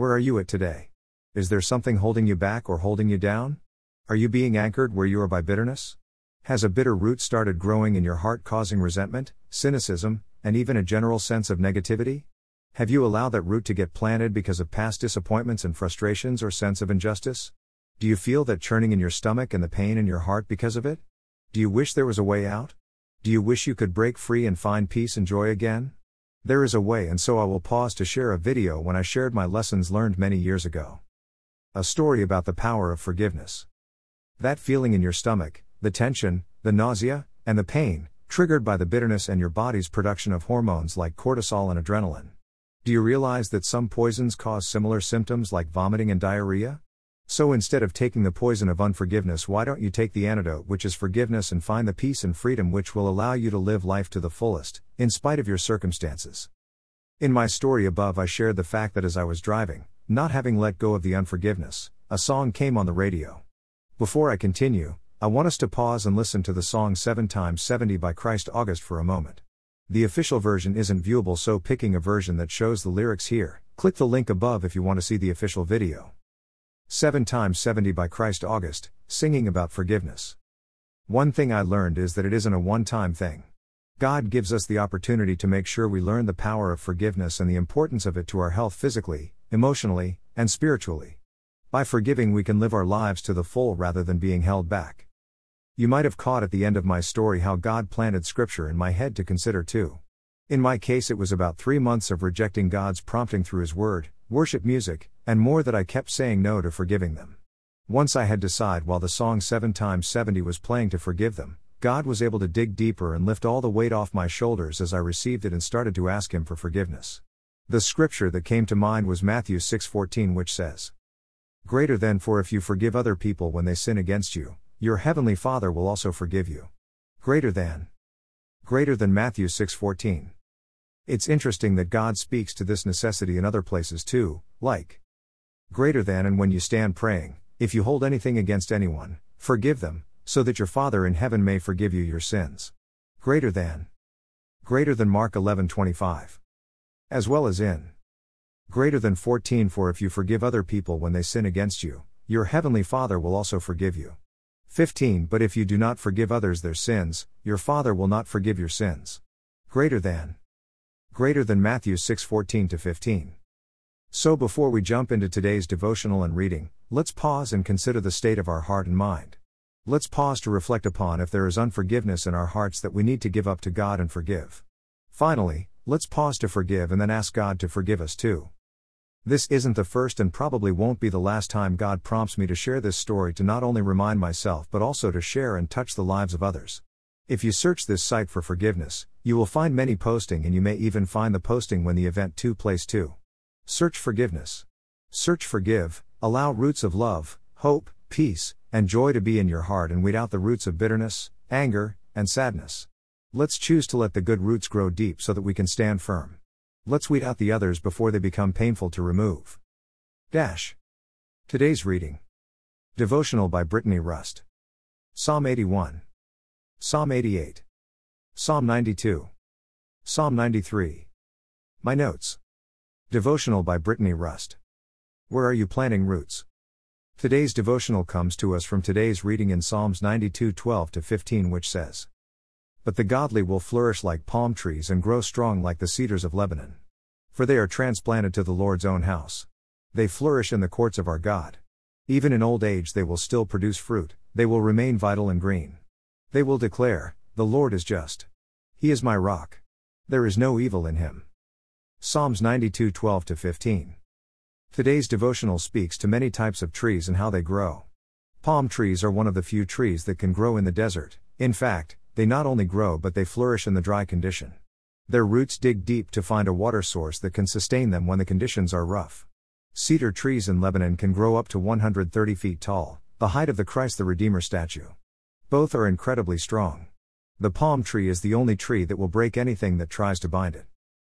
Where are you at today? Is there something holding you back or holding you down? Are you being anchored where you are by bitterness? Has a bitter root started growing in your heart, causing resentment, cynicism, and even a general sense of negativity? Have you allowed that root to get planted because of past disappointments and frustrations or sense of injustice? Do you feel that churning in your stomach and the pain in your heart because of it? Do you wish there was a way out? Do you wish you could break free and find peace and joy again? There is a way, and so I will pause to share a video when I shared my lessons learned many years ago. A story about the power of forgiveness. That feeling in your stomach, the tension, the nausea, and the pain, triggered by the bitterness and your body's production of hormones like cortisol and adrenaline. Do you realize that some poisons cause similar symptoms like vomiting and diarrhea? So instead of taking the poison of unforgiveness, why don't you take the antidote, which is forgiveness, and find the peace and freedom which will allow you to live life to the fullest, in spite of your circumstances? In my story above, I shared the fact that as I was driving, not having let go of the unforgiveness, a song came on the radio. Before I continue, I want us to pause and listen to the song 7 times 70 by Chris August for a moment. The official version isn't viewable, so picking a version that shows the lyrics here, click the link above if you want to see the official video. 7 times 70 by Chris August, singing about forgiveness. One thing I learned is that it isn't a one time thing. God gives us the opportunity to make sure we learn the power of forgiveness and the importance of it to our health physically, emotionally, and spiritually. By forgiving, we can live our lives to the full rather than being held back. You might have caught at the end of my story how God planted scripture in my head to consider too. In my case, it was about three months of rejecting God's prompting through His Word, worship music, and more that I kept saying no to forgiving them. Once I had decided while the song 7 times 70 was playing to forgive them, God was able to dig deeper and lift all the weight off my shoulders as I received it and started to ask him for forgiveness. The scripture that came to mind was Matthew 6:14 which says, "Greater than for if you forgive other people when they sin against you, your heavenly Father will also forgive you." Greater than greater than Matthew 6:14. It's interesting that God speaks to this necessity in other places too, like Greater than and when you stand praying, if you hold anything against anyone, forgive them, so that your Father in heaven may forgive you your sins. Greater than. Greater than Mark 11:25. As well as in. Greater than 14 for if you forgive other people when they sin against you, your heavenly Father will also forgive you. 15 But if you do not forgive others their sins, your Father will not forgive your sins. Greater than. Greater than Matthew 6:14 to 15. So, before we jump into today's devotional and reading, let's pause and consider the state of our heart and mind. Let's pause to reflect upon if there is unforgiveness in our hearts that we need to give up to God and forgive. Finally, let's pause to forgive and then ask God to forgive us too. This isn't the first and probably won't be the last time God prompts me to share this story to not only remind myself but also to share and touch the lives of others. If you search this site for forgiveness, you will find many posting and you may even find the posting when the event 2 place 2. Search forgiveness. Search forgive, allow roots of love, hope, peace, and joy to be in your heart and weed out the roots of bitterness, anger, and sadness. Let's choose to let the good roots grow deep so that we can stand firm. Let's weed out the others before they become painful to remove. Dash. Today's reading. Devotional by Brittany Rust. Psalm 81. Psalm 88. Psalm 92. Psalm 93. My notes. Devotional by Brittany Rust. Where are you planting roots? Today's devotional comes to us from today's reading in Psalms 92 12 15, which says, But the godly will flourish like palm trees and grow strong like the cedars of Lebanon. For they are transplanted to the Lord's own house. They flourish in the courts of our God. Even in old age, they will still produce fruit, they will remain vital and green. They will declare, The Lord is just. He is my rock. There is no evil in him. Psalms 92 12 15. Today's devotional speaks to many types of trees and how they grow. Palm trees are one of the few trees that can grow in the desert, in fact, they not only grow but they flourish in the dry condition. Their roots dig deep to find a water source that can sustain them when the conditions are rough. Cedar trees in Lebanon can grow up to 130 feet tall, the height of the Christ the Redeemer statue. Both are incredibly strong. The palm tree is the only tree that will break anything that tries to bind it.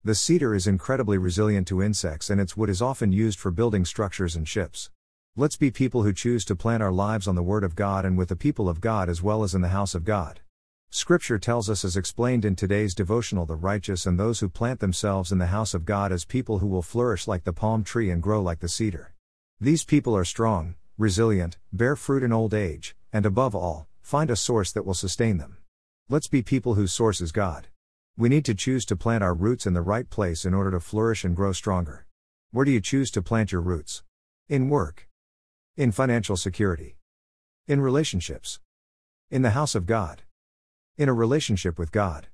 The cedar is incredibly resilient to insects and its wood is often used for building structures and ships. Let's be people who choose to plant our lives on the Word of God and with the people of God as well as in the house of God. Scripture tells us, as explained in today's devotional, the righteous and those who plant themselves in the house of God as people who will flourish like the palm tree and grow like the cedar. These people are strong, resilient, bear fruit in old age, and above all, find a source that will sustain them. Let's be people whose source is God. We need to choose to plant our roots in the right place in order to flourish and grow stronger. Where do you choose to plant your roots? In work. In financial security. In relationships. In the house of God. In a relationship with God.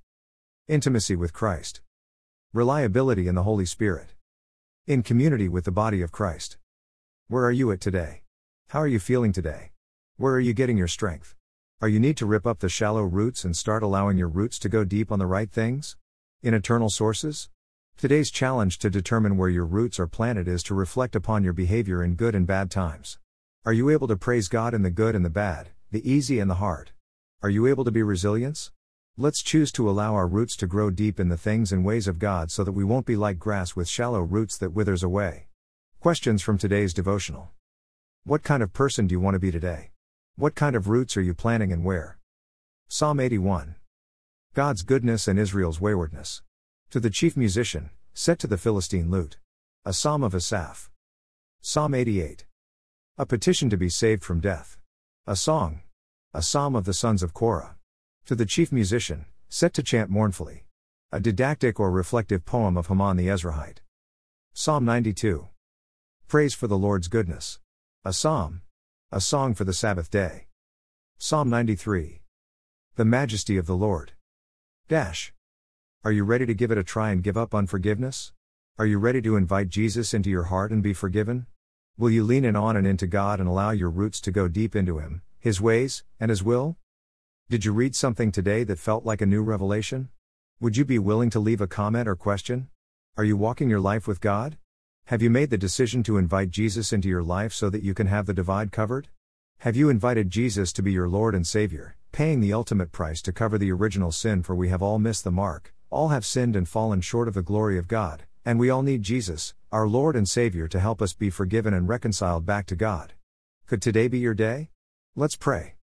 Intimacy with Christ. Reliability in the Holy Spirit. In community with the body of Christ. Where are you at today? How are you feeling today? Where are you getting your strength? Are you need to rip up the shallow roots and start allowing your roots to go deep on the right things? In eternal sources? Today's challenge to determine where your roots are planted is to reflect upon your behavior in good and bad times. Are you able to praise God in the good and the bad, the easy and the hard? Are you able to be resilient? Let's choose to allow our roots to grow deep in the things and ways of God so that we won't be like grass with shallow roots that withers away. Questions from today's devotional. What kind of person do you want to be today? What kind of roots are you planting and where? Psalm 81. God's goodness and Israel's waywardness. To the chief musician, set to the Philistine lute. A psalm of Asaph. Psalm 88. A petition to be saved from death. A song. A psalm of the sons of Korah. To the chief musician, set to chant mournfully. A didactic or reflective poem of Haman the Ezrahite. Psalm 92. Praise for the Lord's goodness. A psalm. A song for the Sabbath day. Psalm 93. The majesty of the Lord. Dash. Are you ready to give it a try and give up unforgiveness? Are you ready to invite Jesus into your heart and be forgiven? Will you lean in on and into God and allow your roots to go deep into Him, His ways, and His will? Did you read something today that felt like a new revelation? Would you be willing to leave a comment or question? Are you walking your life with God? Have you made the decision to invite Jesus into your life so that you can have the divide covered? Have you invited Jesus to be your Lord and Savior, paying the ultimate price to cover the original sin? For we have all missed the mark, all have sinned and fallen short of the glory of God, and we all need Jesus, our Lord and Savior, to help us be forgiven and reconciled back to God. Could today be your day? Let's pray.